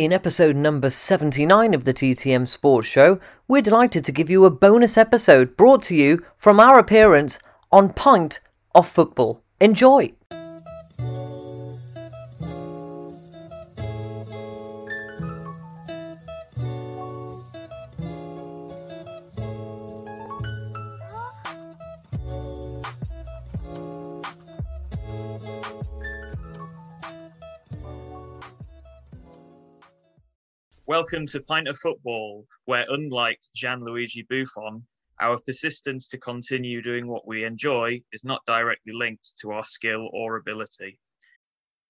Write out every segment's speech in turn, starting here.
In episode number 79 of the TTM Sports Show, we're delighted to give you a bonus episode brought to you from our appearance on Pint of Football. Enjoy! Welcome to Pint of Football, where unlike Gianluigi Buffon, our persistence to continue doing what we enjoy is not directly linked to our skill or ability.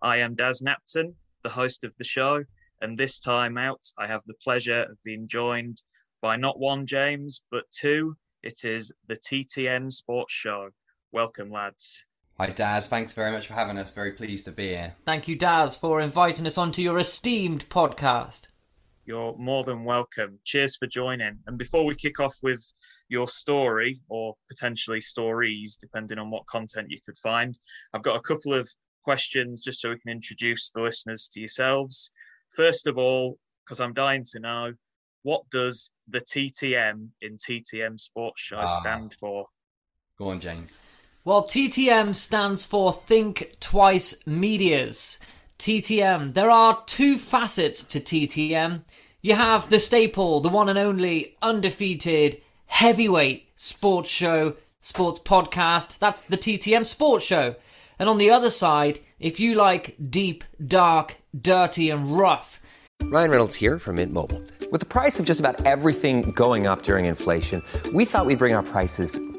I am Daz Napton, the host of the show, and this time out, I have the pleasure of being joined by not one James, but two. It is the TTM Sports Show. Welcome, lads. Hi, Daz. Thanks very much for having us. Very pleased to be here. Thank you, Daz, for inviting us onto your esteemed podcast. You're more than welcome. Cheers for joining. And before we kick off with your story, or potentially stories, depending on what content you could find, I've got a couple of questions just so we can introduce the listeners to yourselves. First of all, because I'm dying to know, what does the TTM in TTM Sports Show Ah. stand for? Go on, James. Well, TTM stands for Think Twice Medias. TTM. There are two facets to TTM. You have the staple, the one and only undefeated heavyweight sports show, sports podcast. That's the TTM Sports Show. And on the other side, if you like deep, dark, dirty, and rough, Ryan Reynolds here from Mint Mobile. With the price of just about everything going up during inflation, we thought we'd bring our prices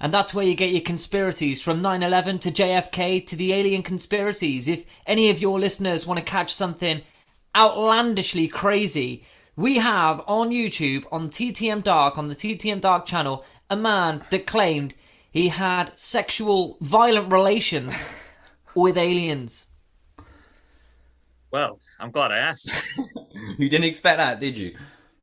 and that's where you get your conspiracies from 9/11 to JFK to the alien conspiracies. If any of your listeners want to catch something outlandishly crazy, we have on YouTube on TTM Dark on the TTM Dark channel a man that claimed he had sexual violent relations with aliens. Well, I'm glad I asked. You didn't expect that, did you?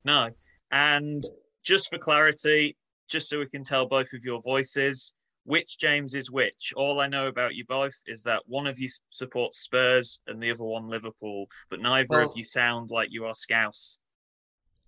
No. And just for clarity, just so we can tell both of your voices, which James is which. All I know about you both is that one of you supports Spurs and the other one Liverpool, but neither Well- of you sound like you are Scouse.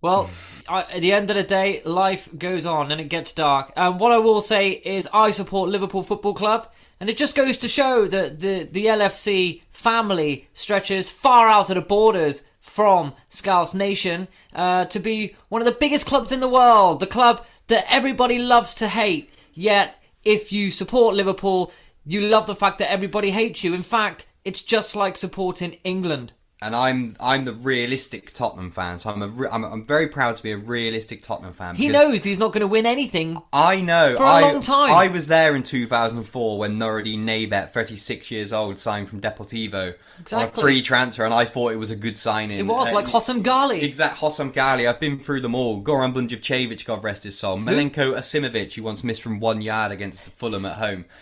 Well, I, at the end of the day, life goes on and it gets dark. And what I will say is, I support Liverpool Football Club, and it just goes to show that the the LFC family stretches far out of the borders from Scouse Nation uh, to be one of the biggest clubs in the world, the club that everybody loves to hate. Yet, if you support Liverpool, you love the fact that everybody hates you. In fact, it's just like supporting England. and I'm I'm the realistic Tottenham fan, so I'm a re- I'm, I'm very proud to be a realistic Tottenham fan. He knows he's not going to win anything. I know for a I, long time. I was there in 2004 when Noureddine Naybet, 36 years old, signed from Deportivo Exactly. free transfer, and I thought it was a good signing. It was Uh, like Hossam Ghali. Exact Hossam Ghali. I've been through them all. Goran Bunjevčević, God rest his soul. Milenko Ačimović, who once missed from one yard against Fulham at home.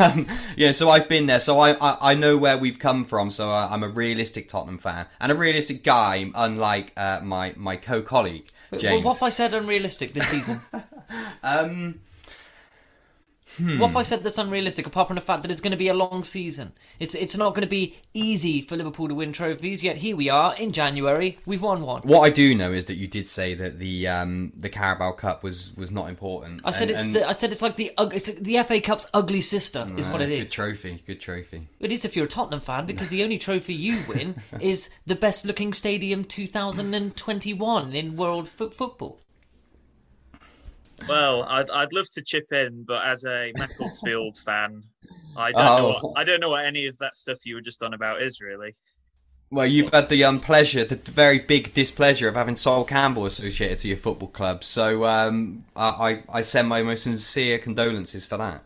Um, yeah, so I've been there. So I, I, I know where we've come from. So uh, I'm a realistic Tottenham fan and a realistic guy, unlike uh, my my co-colleague Wait, James. What if I said unrealistic this season? um, What if I said that's unrealistic? Apart from the fact that it's going to be a long season, it's it's not going to be easy for Liverpool to win trophies. Yet here we are in January, we've won one. what I do know is that you did say that the um, the Carabao Cup was, was not important. I said And- it's and- the, I said it's like the it's the FA Cup's ugly sister is what it is. Good trophy. Good trophy. It is if you're a Tottenham fan because the only trophy you win is the best looking stadium 2021 in world fo- football. Well, I'd, I'd love to chip in, but as a Macclesfield fan, I don't know. Oh. What, I don't know what any of that stuff you were just on about is really. Well, you've had the unpleasure, the very big displeasure of having Sol Campbell associated to your football club. So um, I I send my most sincere condolences for that.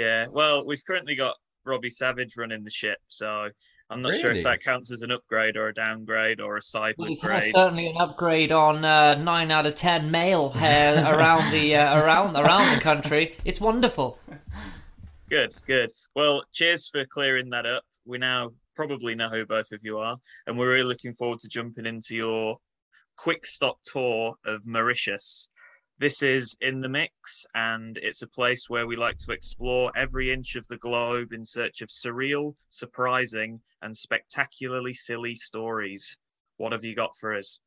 Yeah. Well, we've currently got Robbie Savage running the ship, so I'm not sure if that counts as an upgrade or a downgrade or a sideward We've had grade. certainly an upgrade on uh, nine out of ten male hair around the uh, around around the country. It's wonderful. Good, good. Well, cheers for clearing that up. We now probably know who both of you are, and we're really looking forward to jumping into your quick stop tour of Mauritius. This is in the mix, and it's a place where we like to explore every inch of the globe in search of surreal, surprising, and spectacularly silly stories. What have you got for us?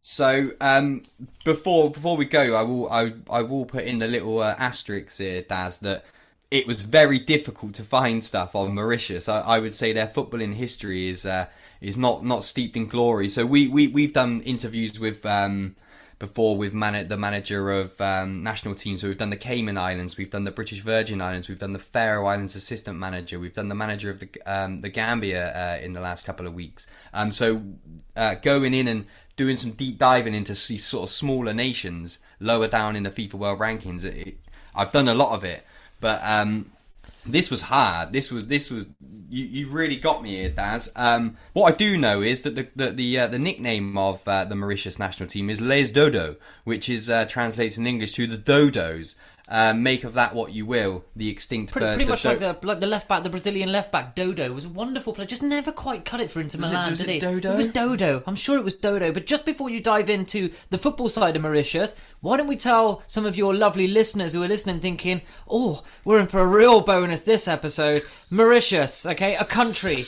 So um, before before we go, I will I, I will put in the little uh, asterisk here, Daz, that it was very difficult to find stuff on Mauritius. I, I would say their footballing history is uh, is not not steeped in glory. So we we we've done interviews with. Um, before with man- the manager of um, national teams. So we've done the Cayman Islands, we've done the British Virgin Islands, we've done the Faroe Islands assistant manager, we've done the manager of the um, the Gambia uh, in the last couple of weeks. Um, so uh, going in and doing some deep diving into these sort of smaller nations lower down in the FIFA World Rankings, it, it, I've done a lot of it, but um, this was hard. This was this was you, you really got me here, Daz. Um, what I do know is that the the the, uh, the nickname of uh, the Mauritius national team is Les Dodo, which is uh, translates in English to the Dodos. Uh, make of that what you will. The extinct Pretty, bird. pretty much do- like the like the left back, the Brazilian left back Dodo was a wonderful player. Just never quite cut it for Inter it- Milan, was did it he? Dodo? It was Dodo. I'm sure it was Dodo. But just before you dive into the football side of Mauritius, why don't we tell some of your lovely listeners who are listening, thinking, "Oh, we're in for a real bonus this episode." Mauritius, okay, a country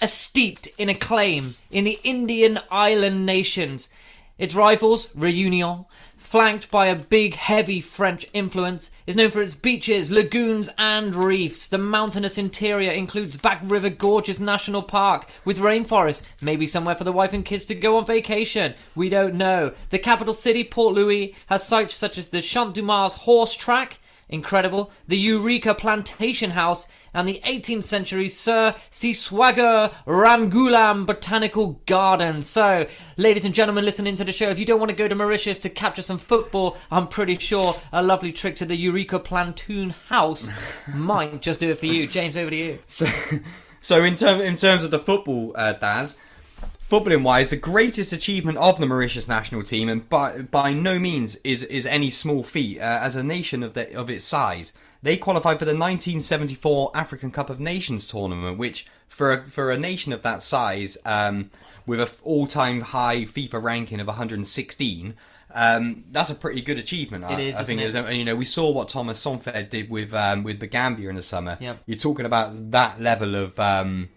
a steeped in acclaim in the Indian island nations. Its rivals, Réunion, flanked by a big, heavy French influence, is known for its beaches, lagoons, and reefs. The mountainous interior includes Black River Gorges National Park with rainforest, maybe somewhere for the wife and kids to go on vacation. We don't know. The capital city, Port Louis, has sites such as the Champ de Mars horse track, incredible, the Eureka Plantation House, and the 18th century Sir Seewoosagur Ramgoolam Botanical Garden. So, ladies and gentlemen listening to the show, if you don't want to go to Mauritius to capture some football, I'm pretty sure a lovely trip to the Eureka Plantoon House might just do it for you. James, over to you. So, so in, term, in terms of the football, uh, Daz, footballing wise, the greatest achievement of the Mauritius national team, and by by no means is is any small feat. Uh, as a nation of the of its size, they qualified for the 1974 African Cup of Nations tournament, which for a, for a nation of that size, um, with an all time high FIFA ranking of 116. Um, that's a pretty good achievement. I, It is, I think. it? It's- you know, we saw what Thomas Saintfiet did with um, with the Gambia in the summer. Yep. You're talking about that level of um,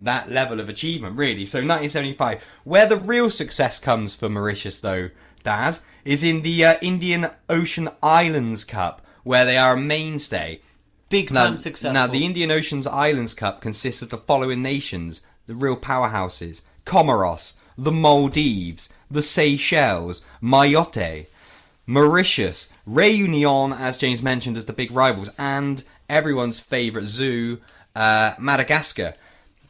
that level of achievement, really. So 1975, where the real success comes for Mauritius, though, Daz, is in the uh, Indian Ocean Islands Cup, where they are a mainstay. Big Now, time successful. now, the Indian Ocean's Islands Cup consists of the following nations, the real powerhouses Comoros, the Maldives, the Seychelles, Mayotte, Mauritius, Réunion, as James mentioned, as the big rivals, and everyone's favourite zoo, uh, Madagascar.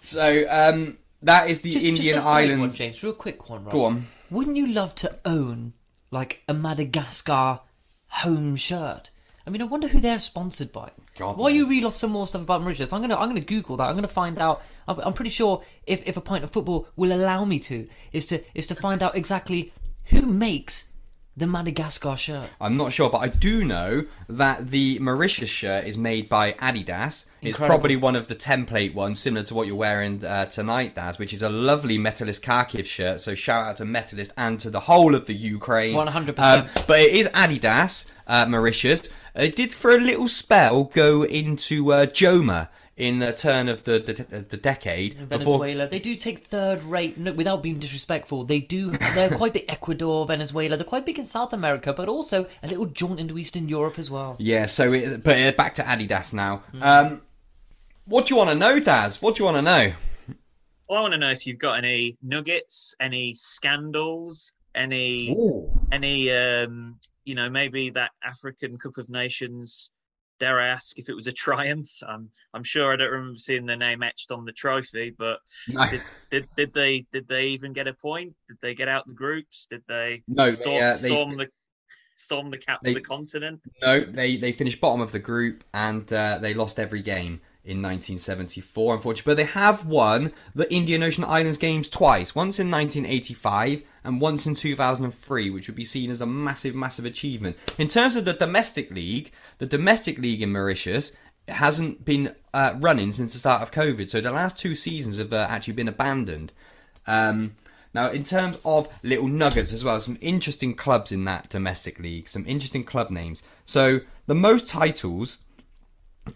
So, um, that is the just, Indian just a side islands. one, James. Real quick one, right? Go on. Wouldn't you love to own like a Madagascar home shirt? I mean, I wonder who they're sponsored by. God While you knows. reel off some more stuff about Mauritius, I'm gonna I'm gonna Google that. I'm gonna find out. I'm, I'm pretty sure if, if a pint of football will allow me to, is to is to find out exactly who makes the Madagascar shirt. I'm not sure, but I do know that the Mauritius shirt is made by Adidas. It's Incredible. probably one of the template ones, similar to what you're wearing uh, tonight, Daz, which is a lovely Metalist Kharkiv shirt. So shout out to Metalist and to the whole of the Ukraine. 100%. Um, but it is Adidas, uh, Mauritius. It did for a little spell go into uh, Joma in the turn of the the, the decade. before- Venezuela, they do take third rate. No, without being disrespectful, they do. They're quite big. Ecuador, Venezuela, they're quite big in South America, but also a little jaunt into Eastern Europe as well. Yeah, so it, but uh, back to Adidas now. Um, what do you want to know, Daz? What do you want to know? Well, I want to know if you've got any nuggets, any scandals, any any um, you know maybe that African Cup of Nations. Dare I ask if it was a triumph? I'm I'm sure I don't remember seeing their name etched on the trophy, but No. did, did did they did they even get a point? Did they get out the groups? Did they No, they, storm, uh, they- storm the storm the cap they- of the continent? No, they they finished bottom of the group and uh, they lost every game in 1974, unfortunately. But they have won the Indian Ocean Islands Games twice. Once in 1985 and once in 2003, which would be seen as a massive, massive achievement. In terms of the domestic league, the domestic league in Mauritius hasn't been uh, running since the start of COVID. So the last two seasons have uh, actually been abandoned. Um, now, in terms of little nuggets as well, some interesting clubs in that domestic league, some interesting club names. So, the most titles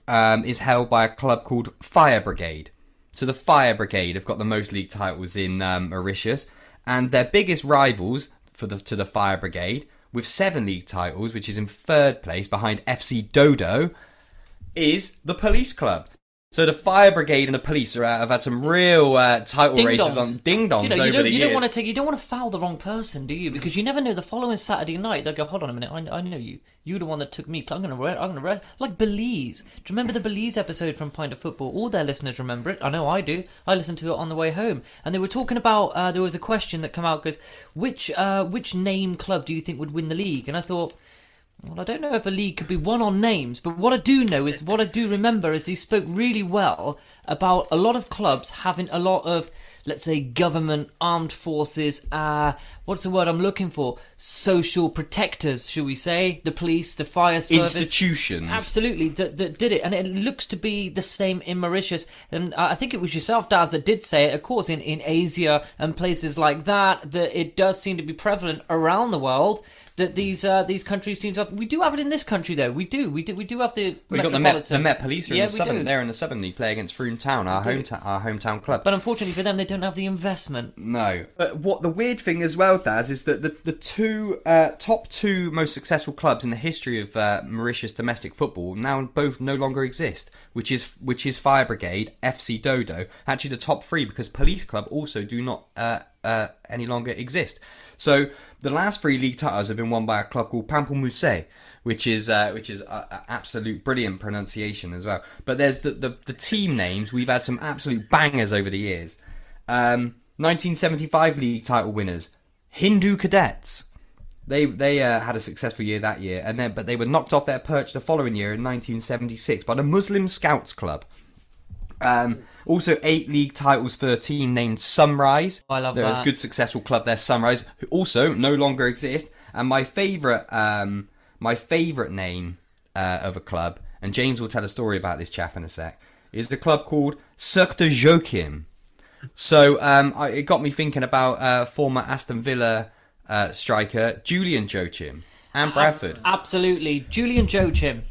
um, is held by a club called Fire Brigade. So, the Fire Brigade have got the most league titles in um, Mauritius, and their biggest rivals for the to the Fire Brigade, with seven league titles, which is in third place behind FC Dodo, is the Police Club. So the fire brigade and the police are, out. I've had some real uh, title Ding races dongs. on ding dongs You know, over you don't, the you years. don't want to take, you don't want to foul the wrong person, do you? Because you never know. The following Saturday night, they'll go, "Hold on a minute, I, I know you. You're the one that took me. I'm gonna, I'm gonna, re-. like Belize. Do you remember the Belize episode from Pint of Football? All their listeners remember it. I know I do. I listened to it on the way home, and they were talking about. Uh, there was a question that came out goes, which, uh, which name club do you think would win the league? And I thought. Well, I don't know if a league could be won on names, but what I do know is what I do remember is he spoke really well about a lot of clubs having a lot of, let's say, government, armed forces, uh, what's the word I'm looking for? Social protectors, should we say? The police, the fire service. Institutions. Absolutely, that, that did it. And it looks to be the same in Mauritius. And I think it was yourself, Daz, that did say it. Of course, in, in Asia and places like that, that it does seem to be prevalent around the world. That these uh, these countries seem to have. We do have it in this country, though. We do. We do. We do have the. We got the Met, the Met Police are yeah, in the southern. do. They're in the southern league, play against Frome Town, our hometown, our hometown club. But unfortunately for them, they don't have the investment. No. But what the weird thing as well, Daz, is that the, the two uh, top two most successful clubs in the history of uh, Mauritius domestic football now both no longer exist, which is which is Fire Brigade, FC Dodo. Actually, the top three because Police Club also do not uh, any longer exist. So the last three league titles have been won by a club called Pamplemousse, which is uh, which is a, a absolute brilliant pronunciation as well. But there's the, the the team names. We've had some absolute bangers over the years. Um, 1975 league title winners, Hindu Cadets. They they uh, had a successful year that year, and then but they were knocked off their perch the following year in 1976 by the Muslim Scouts Club. Um, also, eight league titles for a team named Sunrise. I love that. There's that. a good successful club there, Sunrise, who also no longer exist. And my favourite, um, my favourite name uh, of a club, and James will tell a story about this chap in a sec, is the club called Cercle de Joachim. So um, I, it got me thinking about uh, former Aston Villa uh, striker Julian Joachim and Bradford. Absolutely. Julian Joachim,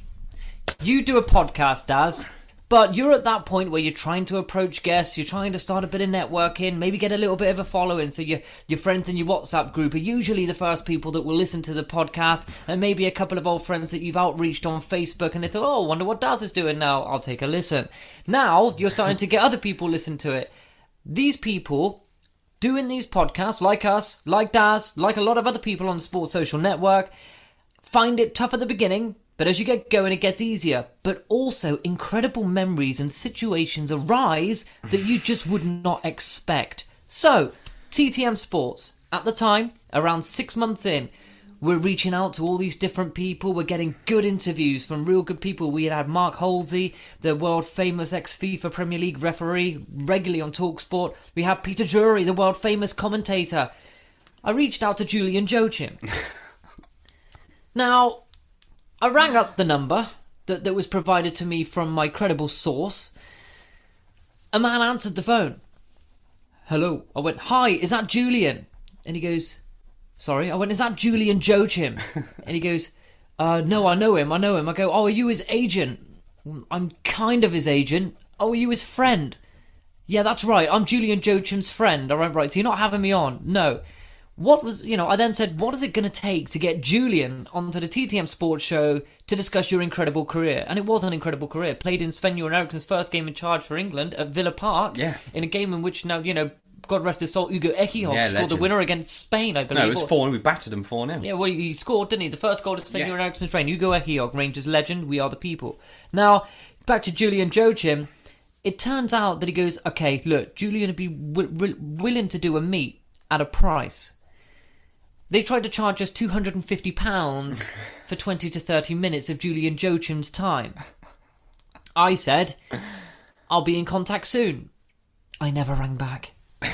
you do a podcast, Daz, But you're at that point where you're trying to approach guests, you're trying to start a bit of networking, maybe get a little bit of a following. So your your friends in your WhatsApp group are usually the first people that will listen to the podcast, and maybe a couple of old friends that you've outreached on Facebook, and they thought, oh, I wonder what Daz is doing now. I'll take a listen. Now you're starting to get other people listen to it. These people doing these podcasts, like us, like Daz, like a lot of other people on the Sports Social Network, find it tough at the beginning, but as you get going, it gets easier. But also, incredible memories and situations arise that you just would not expect. So, TTM Sports, at the time, around six months in, we're reaching out to all these different people. We're getting good interviews from real good people. We had Mark Halsey, the world famous ex FIFA Premier League referee, regularly on Talksport. We had Peter Drury, the world famous commentator. I reached out to Julian Joachim. now, I rang up the number that, that was provided to me from my credible source. A man answered the phone. Hello. I went, Hi, is that Julian? And he goes, Sorry. I went, Is that Julian Joachim? and he goes, uh, No, I know him. I know him. I go, Oh, are you his agent? I'm kind of his agent. Oh, are you his friend? Yeah, that's right. I'm Julian Joachim's friend. All right, right. So you're not having me on? No. What was, you know, I then said, what is it going to take to get Julian onto the TTM Sports Show to discuss your incredible career? And it was an incredible career. Played in Sven Göran Eriksson's first game in charge for England at Villa Park. Yeah. In a game in which now, you know, God rest his soul, Ugo Ehiogu Yeah, scored the winner against Spain, I believe. No, it was Or- 4 We battered them 4 0. yeah, well, he scored, didn't he? The first goal is Sven Yeah. Eriksson's reign. Hugo Ehiogu, Rangers legend. We are the people. Now, back to Julian Joachim. It turns out that he goes, okay, look, Julian would be wi- wi- willing to do a meet at a price. They tried to charge us £250 for 20 to 30 minutes of Julian Joachim's time. I said, I'll be in contact soon. I never rang back.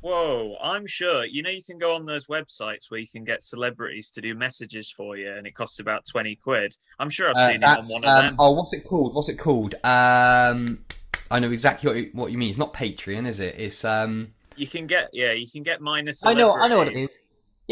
Whoa, I'm sure. You know, you can go on those websites where you can get celebrities to do messages for you, and it costs about 20 quid. I'm sure I've Uh, seen it on that's, one of um, them. Oh, what's it called? What's it called? Um, I know exactly what you, what you mean. It's not Patreon, is it? It's um. You can get, yeah, you can get minus. I know, I know what it is.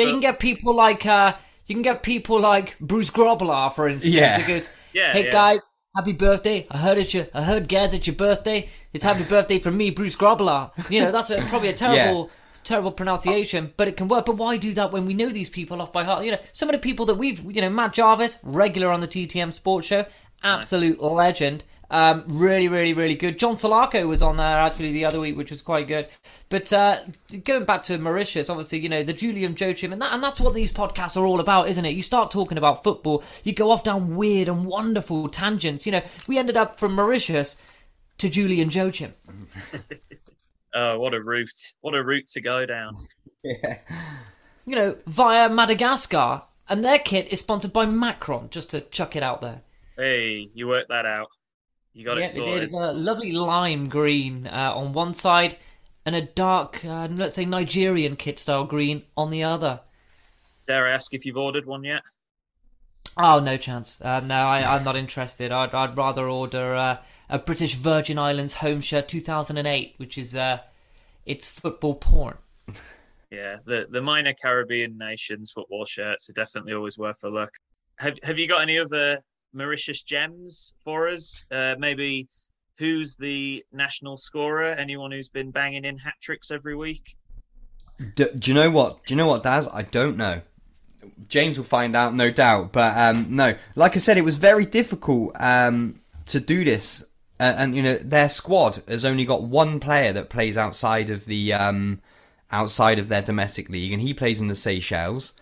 Yeah, you can get people like uh, you can get people like Bruce Grobbelaar, for instance. Yeah. Who goes, Yeah, hey yeah. guys, happy birthday! I heard it's your, I heard Gaz, it's your birthday. It's happy birthday from me, Bruce Grobbelaar. You know, that's a, probably a terrible, terrible pronunciation, but it can work. But why do that when we know these people off by heart? You know, some of the people that we've, you know, Matt Jarvis, regular on the TTM Sports Show, absolute legend. Um, really, really, really good. John Salako was on there actually the other week, which was quite good. But uh, going back to Mauritius, obviously, you know the Julian Joachim, and that, and that's what these podcasts are all about, isn't it? You start talking about football, you go off down weird and wonderful tangents. You know, we ended up from Mauritius to Julian Joachim. Oh, what a route! What a route to go down. You know, via Madagascar, and their kit is sponsored by Macron. Just to chuck it out there. Hey, you worked that out. You got yeah, it sorted. It's a lovely lime green uh, on one side, and a dark, uh, let's say Nigerian kit style green on the other. Dare I ask if you've ordered one yet? Oh, no chance. Um, no, I, I'm not interested. I'd, I'd rather order uh, a British Virgin Islands home shirt 2008, which is uh, it's football porn. Yeah, the the minor Caribbean nations football shirts are definitely always worth a look. Have Have you got any other Mauritius gems for us? Uh, maybe who's the national scorer? Anyone who's been banging in hat tricks every week? Do, do you know what? Do you know what, Daz? I don't know. James will find out, no doubt. But um, no, like I said, it was very difficult um, to do this, uh, and you know their squad has only got one player that plays outside of the um, outside of their domestic league, and he plays in the Seychelles.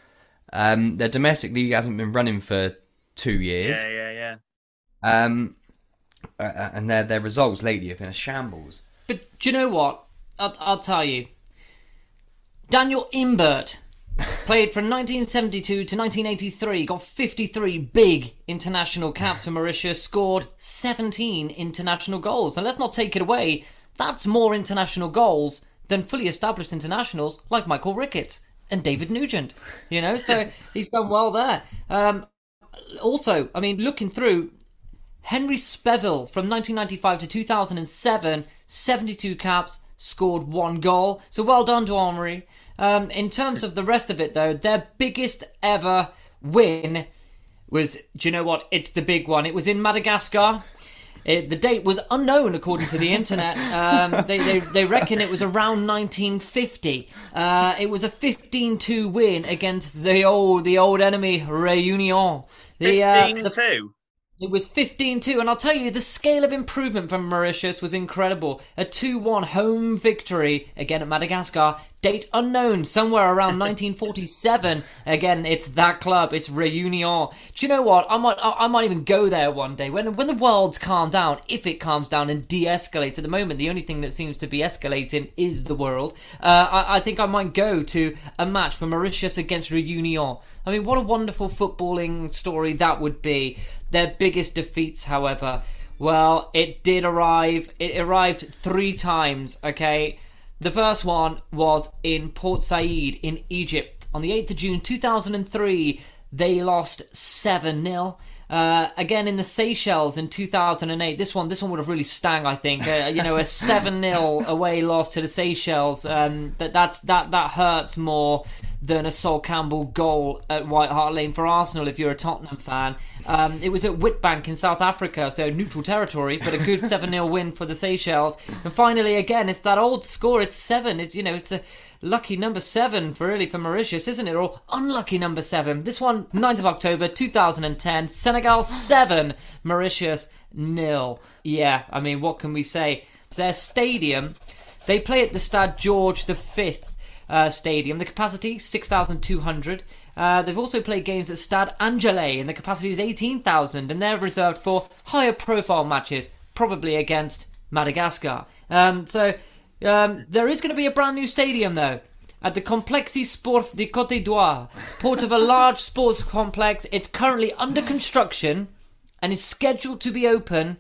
Um, their domestic league hasn't been running for two years, Yeah, yeah, yeah. um, uh, and their their results lately have been a shambles. But do you know what? I'll, I'll tell you. Daniel Imbert played from 1972 to 1983, got 53 big international caps for Mauritius, scored 17 international goals. And let's not take it away, that's more international goals than fully established internationals like Michael Ricketts and David Nugent. You know, so he's done well there. Um, also, I mean, looking through, Henry Speville from 1995 to 2007, 72 caps, scored one goal. So well done to Omri. Um, in terms of the rest of it, though, their biggest ever win was, do you know what? It's the big one. It was in Madagascar. It, the date was unknown according to the internet. Um, they, they, they reckon it was around 1950. Uh, it was a 15-2 win against the old the old enemy Réunion. The, uh, the- 15-2? it was 15 2, and I'll tell you, the scale of improvement from Mauritius was incredible. A 2 1 home victory, again at Madagascar. Date unknown, somewhere around 1947. Again, it's that club, it's Reunion. Do you know what? I might, I I might even go there one day when when the world's calmed down, if it calms down and de escalates. At the moment, the only thing that seems to be escalating is the world. Uh, I, I think I might go to a match for Mauritius against Reunion. I mean, what a wonderful footballing story that would be. Their biggest defeats, however, well, it did arrive. It arrived three times, okay? The first one was in Port Said in Egypt on the 8th of June 2003. They lost 7 0. Uh, again in the Seychelles in 2008. This one, this one would have really stung, I think. Uh, you know, a seven 0 away loss to the Seychelles. Um, that that's that that hurts more than a Sol Campbell goal at White Hart Lane for Arsenal. If you're a Tottenham fan, um, it was at Witbank in South Africa, so neutral territory, but a good seven 0 win for the Seychelles. And finally, again, it's that old score. It's seven. It, you know, it's a lucky number seven for really for Mauritius, isn't it? Or unlucky number seven. This one, 9th of October 2010. Senegal seven, Mauritius nil. Yeah, I mean, what can we say? Their stadium, they play at the Stade George V uh, Stadium. The capacity 6,200. Uh, they've also played games at Stade Anjalay, and the capacity is 18,000, and they're reserved for higher profile matches, probably against Madagascar. Um, so um, there is going to be a brand new stadium though. At the Complexi Sport de Côte d'Ivoire, part of a large sports complex. It's currently under construction and is scheduled to be open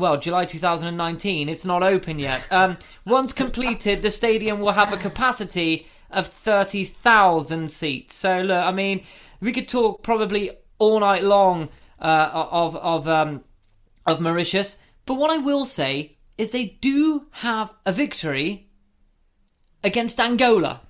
well, July 2019. It's not open yet. Um, once completed, the stadium will have a capacity of 30,000 seats. So, look, I mean, we could talk probably all night long uh, of of um, of Mauritius. But what I will say is they do have a victory against Angola.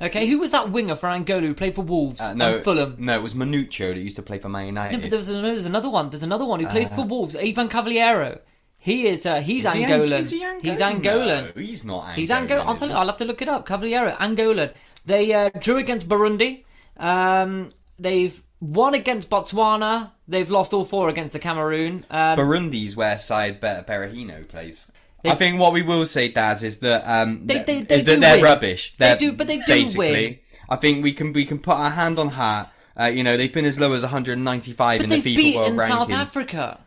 Okay, who was that winger for Angola who played for Wolves Uh, no, and Fulham? no, it was Manucho that used to play for Man United. No, but there was another, there's another one. There's another one who plays for Wolves. Ivan Cavaleiro. He is. Uh, he's Is he Ang- Angolan. is he Angolan? He's Angolan. No, he's not Angolan, He's Angolan. I'll tell you. I'll have to look it up. Cavaleiro, Angolan. They uh, drew against Burundi. Um, they've won against Botswana. They've lost all four against the Cameroon. Um, Burundi's where Side Be- Berahino plays. I think what we will say, Daz, is that um, they, they, they is that they're win. rubbish. They They're do- but they do basically, win. I think we can we can put our hand on heart. Uh, you know, they've been as low as 195 but in the FIFA World Rankings. South Africa.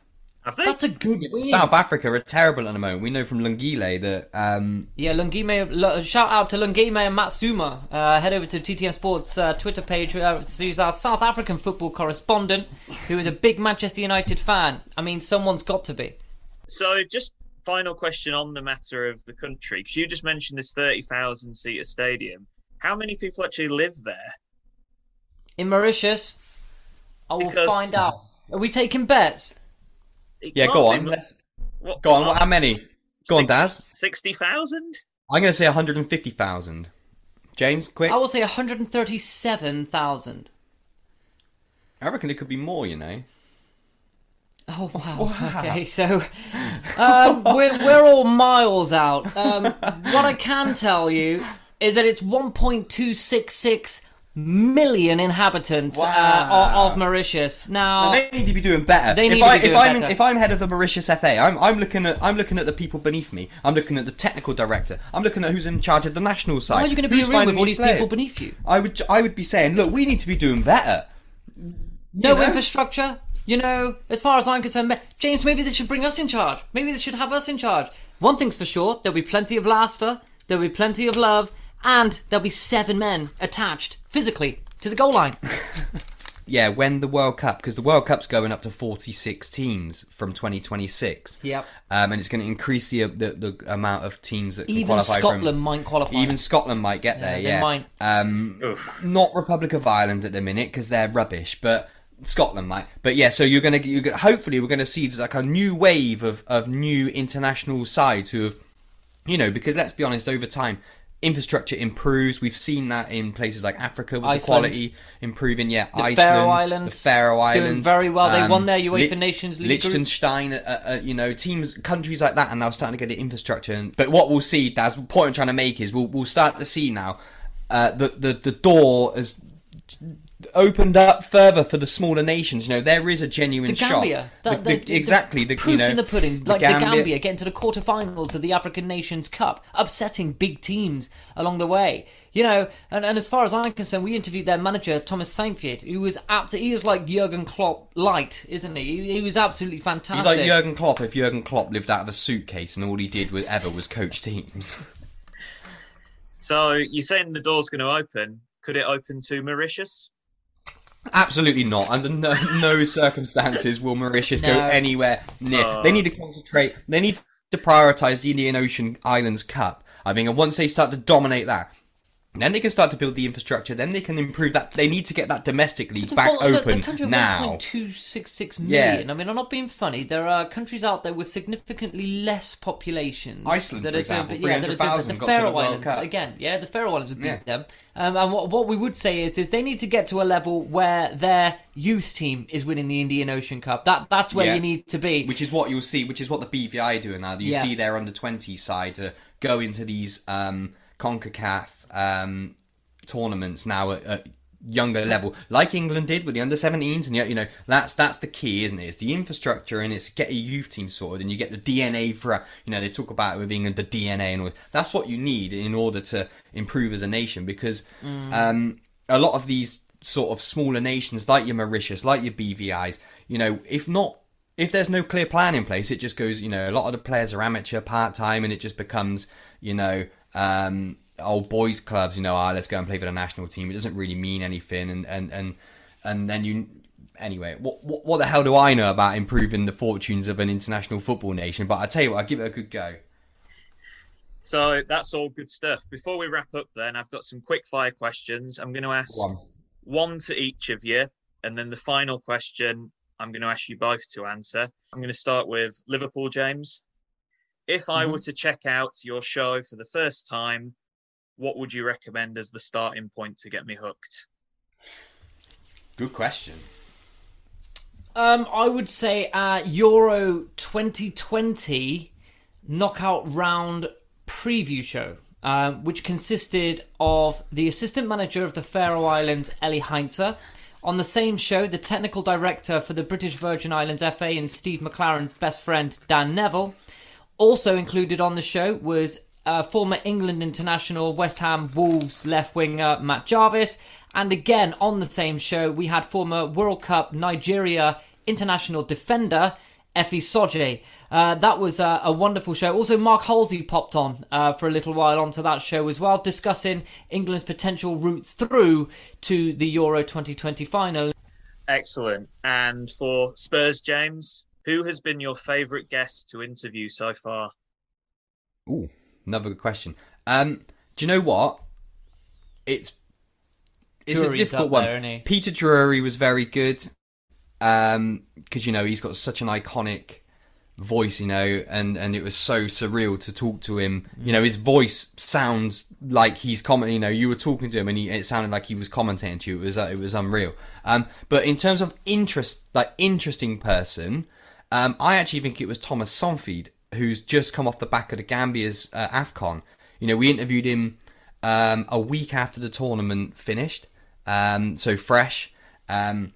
Have they? That's a good win. South Africa are terrible at the moment. We know from Lungile that um, Yeah, Lungime. L- shout out to Lungime and Matsuma. Uh, head over to TTM Sports uh, Twitter page. Uh, he's our South African football correspondent, who is a big Manchester United fan. I mean, someone's got to be. So, just final question on the matter of the country, because you just mentioned this 30,000 seater stadium. How many people actually live there? In Mauritius, I will Because- find out. Are we taking bets? It yeah, go on, mu- let's what- go on. what, How many? Go on, Daz. 60,000? I'm going to say 150,000. James, quick. I will say 137,000. I reckon it could be more. You know. Oh wow. Okay, so um, we're we're all miles out. Um, what I can tell you is that it's 1.266 million inhabitants uh, Wow. of, of Mauritius. Now, they need to be doing better. They if need I, to be if doing I'm better. if I'm head of the Mauritius FA, I'm I'm looking at I'm looking at the people beneath me. I'm looking at the technical director. I'm looking at who's in charge of the national side. why are you going to be in a room with all these players? people beneath you? I would I would be saying, look, we need to be doing better. No know? infrastructure. You know, as far as I'm concerned, James, maybe they should bring us in charge. Maybe they should have us in charge. One thing's for sure: there'll be plenty of laughter, there'll be plenty of love, and there'll be seven men attached physically to the goal line. Yeah, when the World Cup, because the World Cup's going up to 46 teams from 2026. Yep. Um, and it's going to increase the, the the amount of teams that can Even qualify. Scotland from, might qualify. Even Scotland might get there. they Yeah, might. Um, not Republic of Ireland at the minute because they're rubbish, but. Scotland might, but yeah. So you're gonna, you're gonna hopefully we're gonna see like a new wave of of new international sides who have, you know, because let's be honest, over time infrastructure improves. We've seen that in places like Africa with Iceland. the quality improving. Yeah, The Iceland, Faroe Islands the Faroe Islands, um, very well. They won their UEFA Nations League. Liechtenstein, uh, uh, you know, teams, countries like that are now starting to get the infrastructure. And, but what we'll see, that's the point I'm trying to make is we'll we'll start to see now uh, the the the door has opened up further for the smaller nations. You know, there is a genuine The shot. Gambia, that, The- the- the- exactly. The, proofs you know, in the pudding, the like the Gambia- Gambia getting to the quarterfinals of the African Nations Cup, upsetting big teams along the way. You know, and, and as far as I'm concerned, we interviewed their manager Thomas Saintfiet, who was absolutely he is like Jurgen Klopp light, isn't he? He, he was absolutely He's fantastic. like Jurgen Klopp if Jurgen Klopp lived out of a suitcase and all he did was ever was coach teams. So you're saying the door's going to open? Could it open to Mauritius? Absolutely not. Under no, no circumstances will Mauritius go anywhere near. Oh. They need to concentrate. They need to prioritise the Indian Ocean Islands Cup. I think, and once they start to dominate that, then they can start to build the infrastructure. Then they can improve that. They need to get that domestic league back Well, look, open the country now. 1.266 Yeah. I mean, I'm not being funny. There are countries out there with significantly less populations. Iceland, that for are doing- example, yeah, that are doing- 300,000 The to the Faroe Islands again. Yeah, the Faroe Islands would beat Yeah. them. Um, and what, what we would say is, is they need to get to a level where their youth team is winning the Indian Ocean Cup. That that's where Yeah. you need to be. Which is what you'll see. Which is what the BVI are doing now. You see their under twenty side to go into these um, Concacaf um, tournaments now at, at younger level, like England did with the under 17s. And yet, you know, that's that's the key, isn't it? It's the infrastructure and it's get a youth team sorted, and you get the DNA for. You know, they talk about it with England the DNA, and all. that's what you need in order to improve as a nation because um, a lot of these sort of smaller nations like your Mauritius, like your BVI's, you know, if not if there's no clear plan in place, it just goes, you know, a lot of the players are amateur, part time, and it just becomes, you know, um, old boys clubs, you know, ah, let's go and play for the national team. It doesn't really mean anything, and and and and then you. Anyway, what, what what the hell do I know about improving the fortunes of an international football nation? But I tell you what, I give it a good go. So that's all good stuff. Before we wrap up, then I've got some quick fire questions. I'm going to ask One. one to each of you, and then the final question I'm going to ask you both to answer. I'm going to start with Liverpool, James. If I were to check out your show for the first time, what would you recommend as the starting point to get me hooked? Good question. Um, I would say uh, Euro 2020 knockout round preview show, um, which consisted of the assistant manager of the Faroe Islands, Ellie Heinzer. On the same show, the technical director for the British Virgin Islands FA and Steve McClaren's best friend, Dan Neville. Also included on the show was uh, former England international, West Ham Wolves left winger Matt Jarvis. And again, on the same show, we had former World Cup Nigeria international defender Efe Sodje. Uh, that was uh, a wonderful show. Also, Mark Halsey popped on uh, for a little while onto that show as well, discussing England's potential route through to the Euro 2020 final. Excellent. And for Spurs, James, who has been your favourite guest to interview so far? Ooh, another good question. Um, do you know what? It's it's a difficult one. there, isn't he? Peter Drury was very good because you know he's got such an iconic voice, you know, and and it was so surreal to talk to him. You know, his voice sounds like he's commenting. You know, you were talking to him, and he, it sounded like he was commentating to you. It was uh, it was unreal. Um, but in terms of interest, like interesting person, um, I actually think it was Thomas Saintfiet, who's just come off the back of the Gambia's uh, Afcon. You know, we interviewed him um, a week after the tournament finished, um, so fresh. Um,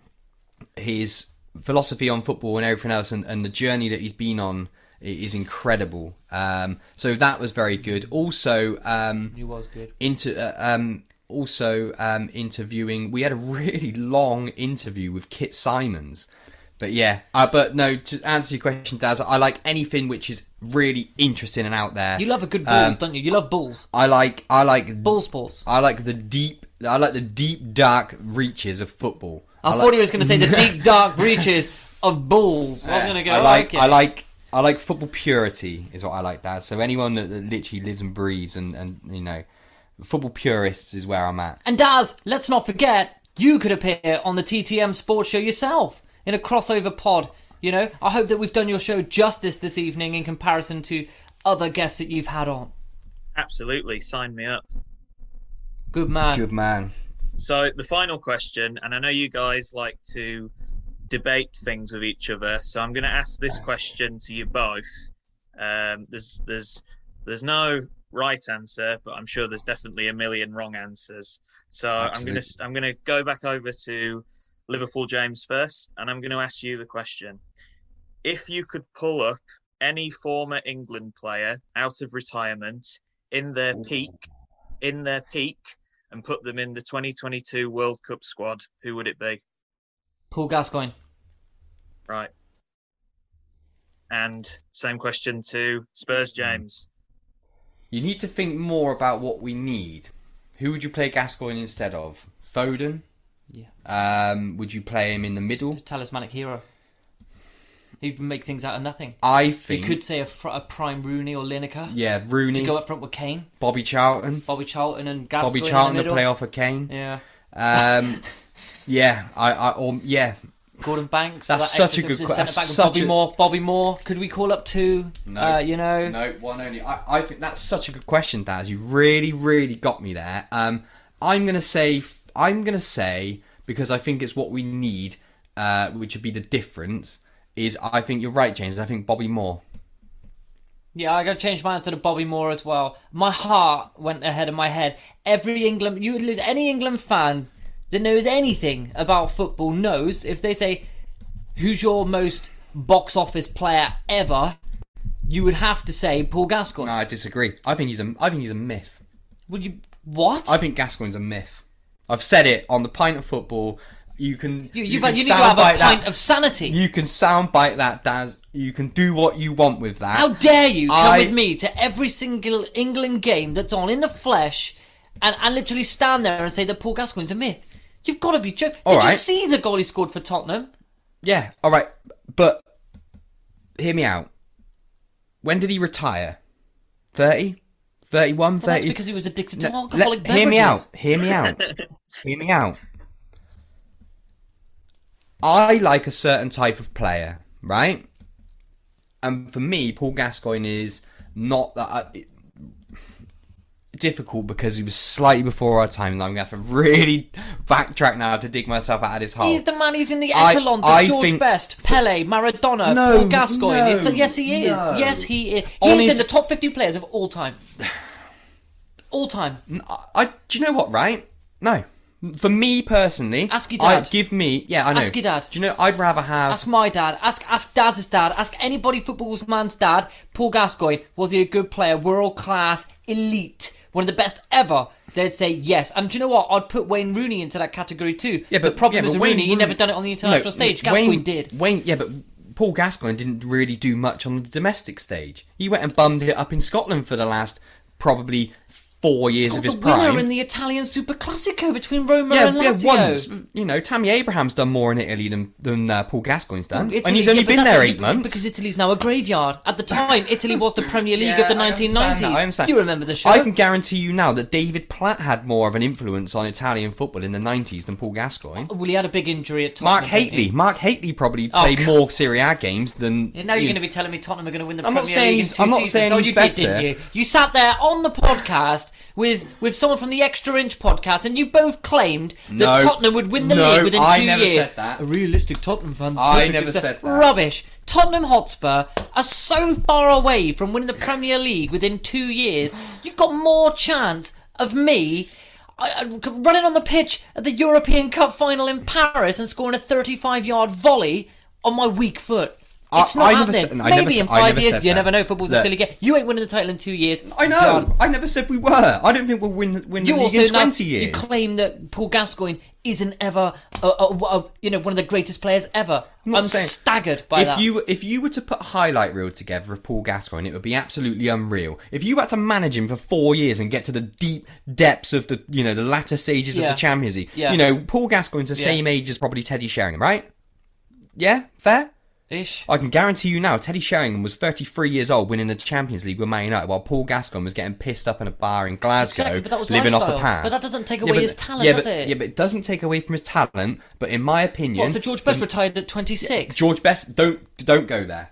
his philosophy on football and everything else, and, and the journey that he's been on is incredible. Um, so that was very good. Also, um, He was good. Into uh, um, also um, interviewing. We had a really long interview with Kit Symons. But yeah, uh, but no. To answer your question, Daz, I like anything which is really interesting and out there. You love a good bulls, Um, don't you? You love bulls. I like I like Bull sports. I like the deep. I like the deep dark reaches of football. I, like- thought he was going to say the deep dark reaches of bulls. I was going to go. I like, okay. I like, I like football purity is what I like. That so anyone that, that literally lives and breathes and and you know, football purists is where I'm at. And Daz, let's not forget, you could appear on the TTM Sports Show yourself in a crossover pod. You know, I hope that we've done your show justice this evening in comparison to other guests that you've had on. Absolutely, sign me up. Good man. Good man. So the final question, and I know you guys like to debate things with each other, so I'm going to ask this question to you both. Um, there's there's there's no right answer, but I'm sure there's definitely a million wrong answers. So I'm going to I'm going to go back over to Liverpool James first, and I'm going to ask you the question: If you could pull up any former England player out of retirement in their peak, in their peak, and put them in the 2022 World Cup squad, who would it be? Paul Gascoigne. Right. And same question to Spurs James. You need to think more about what we need. Who would you play Gascoigne instead of? Foden? Yeah. Um, would you play him in the middle? Talismanic hero. He'd make things out of nothing. I think You could say a, fr- a prime Rooney or Lineker. Yeah, Rooney. To go up front with Kane, Bobby Charlton. Bobby Charlton, and Gascoigne Bobby in the Charlton to play off of Kane. Yeah. Um, yeah, I, I, or, yeah. Gordon Banks. That's that such a good question. Bobby a- Moore. Bobby Moore. Could we call up two? No, Uh, you know. no, one only. I, I think that's such a good question, Daz. You really, really got me there. Um, I'm gonna say, I'm gonna say because I think it's what we need, uh, which would be the difference. Is I think you're right, James. I think Bobby Moore. Yeah, I got to change my answer to Bobby Moore as well. My heart went ahead of my head. Every England, you would any England fan that knows anything about football knows if they say, "Who's your most box office player ever?" You would have to say Paul Gascoigne. No, I disagree. I think he's a, I think he's a myth. Would you what? I think Gascoigne's a myth. I've said it on the pint of football. You can. you, you you've, can you need to have a pint that. of sanity. You can soundbite that, Daz. You can do what you want with that. How dare you come I- with me to every single England game that's on in the flesh and, and literally stand there and say that Paul Gascoigne's a myth? You've got to be joking. Did All you see the goal he scored for Tottenham? Yeah, all right, but hear me out. When did he retire? 30? 31, Well, that's 30? because he was addicted to No, alcoholic let- beverages. hear me out. Hear me out. hear me out. I like a certain type of player, right? And for me, Paul Gascoigne is not that uh, difficult because he was slightly before our time, and I'm going to have to really backtrack now to dig myself out of this hole. He's the man. He's in the I- echelons I of George think- Best, Pele, Maradona, No, Paul Gascoigne. no, yes, he is. no. Yes, he is. He's Honest- in the top 50 players of all time. All time. I, do you know what? Right? No. For me personally, Ask your I, dad. give me, yeah, I know. Ask your dad. Do you know? I'd rather have. Ask my dad. Ask ask Daz's dad. Ask anybody football's man's dad. Paul Gascoigne was he a good player, world class, elite, one of the best ever? They'd say yes. And do you know what? I'd put Wayne Rooney into that category too. yeah, but the problem yeah, is but Rooney, he never done it on the international No, stage. Wayne- Gascoigne did. Wayne, yeah, but Paul Gascoigne didn't really do much on the domestic stage. He went and bummed it up in Scotland for the last probably four years of his the winner prime. in the Italian Super Classico between Roma yeah, and yeah, Lazio. once. You know, Tammy Abraham's done more in Italy than than uh, Paul Gascoigne's done, Italy- and he's only but been there eight months. Because Italy's now a graveyard. At the time, Italy was the Premier League Yeah, of the I 1990s. understand that, I understand. You remember the show? I can guarantee you now that David Platt had more of an influence on Italian football in the 90s than Paul Gascoigne. Well, he had a big injury at Tottenham. Mark he? Mark Hateley probably Oh, played God. more Serie A games than. Yeah, now you're you- going to be telling me Tottenham are going to win the I'm Premier League in two I'm not seasons. saying oh, he's you did, better. you? You sat there on the podcast with with someone from the Extra Inch podcast, and you both claimed that No. Tottenham would win the No, league within I two never years. said that. A realistic Tottenham fans. I never said that. Rubbish. Tottenham Hotspur are so far away from winning the Premier League within two years. You've got more chance of me. I, I- running on the pitch at the European Cup final in Paris and scoring a 35 yard volley on my weak foot. I- It's not I never said- I Maybe never in five years, you that. never know. Football's a silly game. You ain't winning the title in two years. I know. Done. I never said we were. I don't think we'll win win You the league in 20 years. you claim that Paul Gascoigne isn't ever, a, a, a- you know, one of the greatest players ever. I'm I'm, saying- staggered by if that. you if you were to put a highlight reel together of Paul Gascoigne, it would be absolutely unreal. If you had to manage him for four years and get to the deep depths of the you know the latter stages Yeah. of the Champions League, Yeah. you know Paul Gascoigne's the Yeah. same age as probably Teddy Sheringham, right? Yeah, fair. Ish. I can guarantee you now, Teddy Sheringham was 33 years old winning the Champions League with Man United, while Paul Gascoigne was getting pissed up in a bar in Glasgow, Exactly, but that was living off the past. But that doesn't take Yeah, away but- his talent, yeah, does but, it? Yeah, but it doesn't take away from his talent. But in my opinion, What, so George Best retired at 26? George Best, don't don't go there.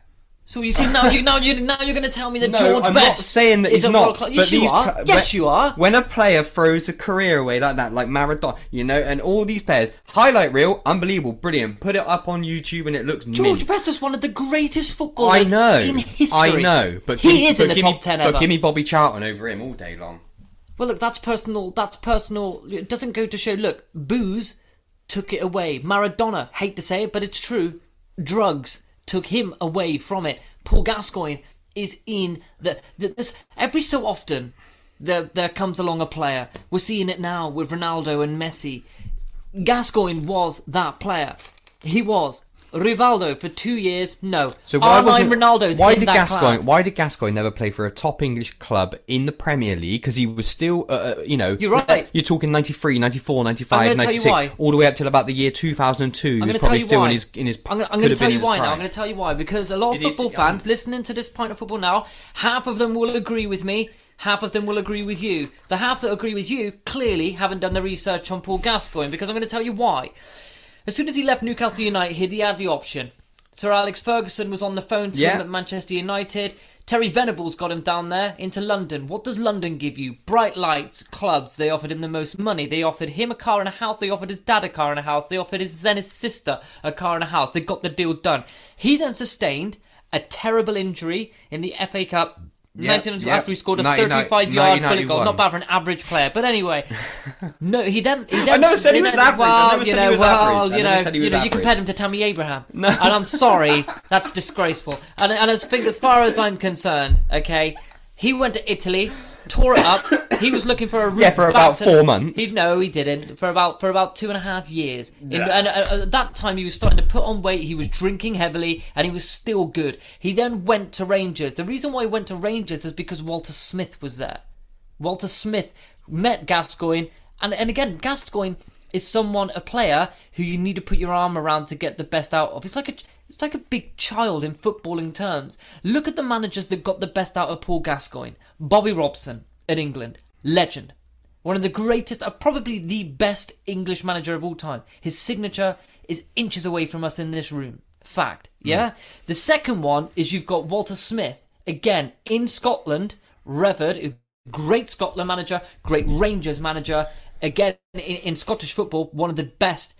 So you see now you now you now you're going to tell me that No, George I'm Best not saying that is he's a not. but Yes, you these are. yes, when- you are. When a player throws a career away like that, like Maradona, you know, and all these players, highlight reel, unbelievable, brilliant. Put it up on YouTube and it looks George mint. Best is one of the greatest footballers I know, in history. I know, but he give, is but in the give top me, ten But give me Bobby Charlton over him all day long. Well, look, that's personal. That's personal. It doesn't go to show. Look, booze took it away. Maradona, hate to say it, but it's true. Drugs took him away from it. Paul Gascoigne is in the, the every so often. There, there comes along a player. We're seeing it now with Ronaldo and Messi. Gascoigne was that player. He was. Rivaldo for two years, no. So why R9 wasn't Ronaldo's why in did that Gascoigne class. why did Gascoigne never play for a top English club in the Premier League because he was still uh, uh, you know You're right. you're talking 93 94 95 gonna tell you 96 all the way up till about the year 2002 I'm was going to tell probably you still why. in his in his I'm going to tell you in his why now. I'm going to tell you why because a lot of It- it's- football fans listening to this point of football now, half of them will agree with me. Half of them will agree with you. The half that agree with you clearly haven't done the research on Paul Gascoigne because I'm going to tell you why. As soon as he left Newcastle United, he had the option. Sir Alex Ferguson was on the phone to Yeah. him at Manchester United. Terry Venables got him down there into London. What does London give you? Bright lights, clubs. They offered him the most money. They offered him a car and a house. They offered his dad a car and a house. They offered his then his sister a car and a house. They got the deal done. He then sustained a terrible injury in the FA Cup. Yeah, 1992 yeah. after he scored a 35 yard bullet goal. Not bad for an average player, but anyway. no, he then. He then I never said he was average. I never you said know, he was well, average. You know, said he you know, you compared him to Tammy Abraham, and I'm sorry, that's disgraceful. And, and as far as I'm concerned, okay, he went to Italy, tore it up. He was looking for a route Yeah, for back about to- four months. He no, he didn't. For about for about two and a half years. In- and uh, at that time, he was starting to put on weight. He was drinking heavily, and he was still good. He then went to Rangers. The reason why he went to Rangers is because Walter Smith was there. Walter Smith met Gascoigne, and and again, Gascoigne is someone, a player who you need to put your arm around to get the best out of. It's like a it's like a big child in footballing terms. Look at the managers that got the best out of Paul Gascoigne. Bobby Robson at England, legend. One of the greatest, uh, probably the best English manager of all time. His signature is inches away from us in this room. Fact. Yeah? The second one is you've got Walter Smith, again, in Scotland, revered, great Scotland manager, great Rangers manager, again, in, in Scottish football, one of the best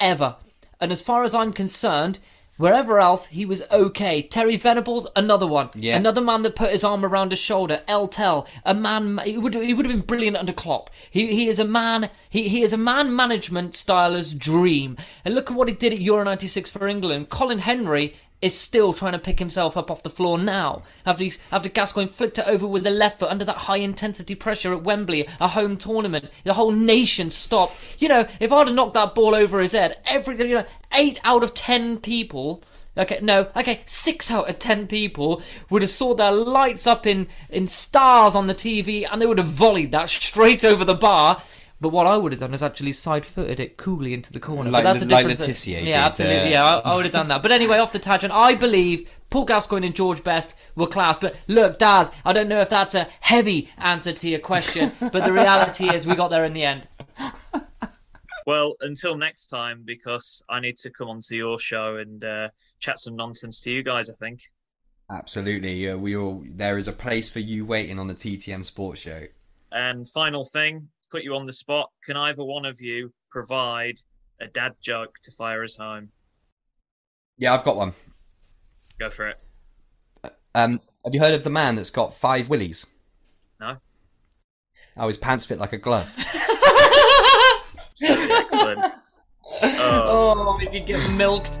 ever. And as far as I'm concerned, wherever else he was okay. Terry Venables, another one, Yeah. another man that put his arm around his shoulder. El Tel, a man. He would he would have been brilliant under Klopp. He he is a man. He he is a man management styler's dream. And look at what he did at Euro '96 for England. Colin Hendry. Is still trying to pick himself up off the floor now after he's, after Gascoigne flicked it over with the left foot under that high intensity pressure at Wembley, a home tournament. The whole nation stopped. You know, if I'd have knocked that ball over his head, every you know, eight out of ten people Okay, no, okay, six out of ten people would have saw their lights up in, in stars on the TV and they would have volleyed that straight over the bar. But what I would have done is actually side footed it coolly into the corner. Like but that's a like different thing. Yeah, did, absolutely. uh, Yeah, I, I would have done that. But anyway, off the tangent, I believe Paul Gascoigne and George Best were class. But look, Daz, I don't know if that's a heavy answer to your question, but the reality is we got there in the end. Well, until next time, because I need to come onto your show and uh, chat some nonsense to you guys. I think. Absolutely. Uh, we all there is a place for you waiting on the TTM Sports Show. And final thing, put you on the spot. Can either one of you provide a dad joke to fire us home? Yeah, I've got one. Go for it. Um, have you heard of the man that's got five willies? No. Oh, his pants fit like a glove. Excellent. Oh, if you get milked.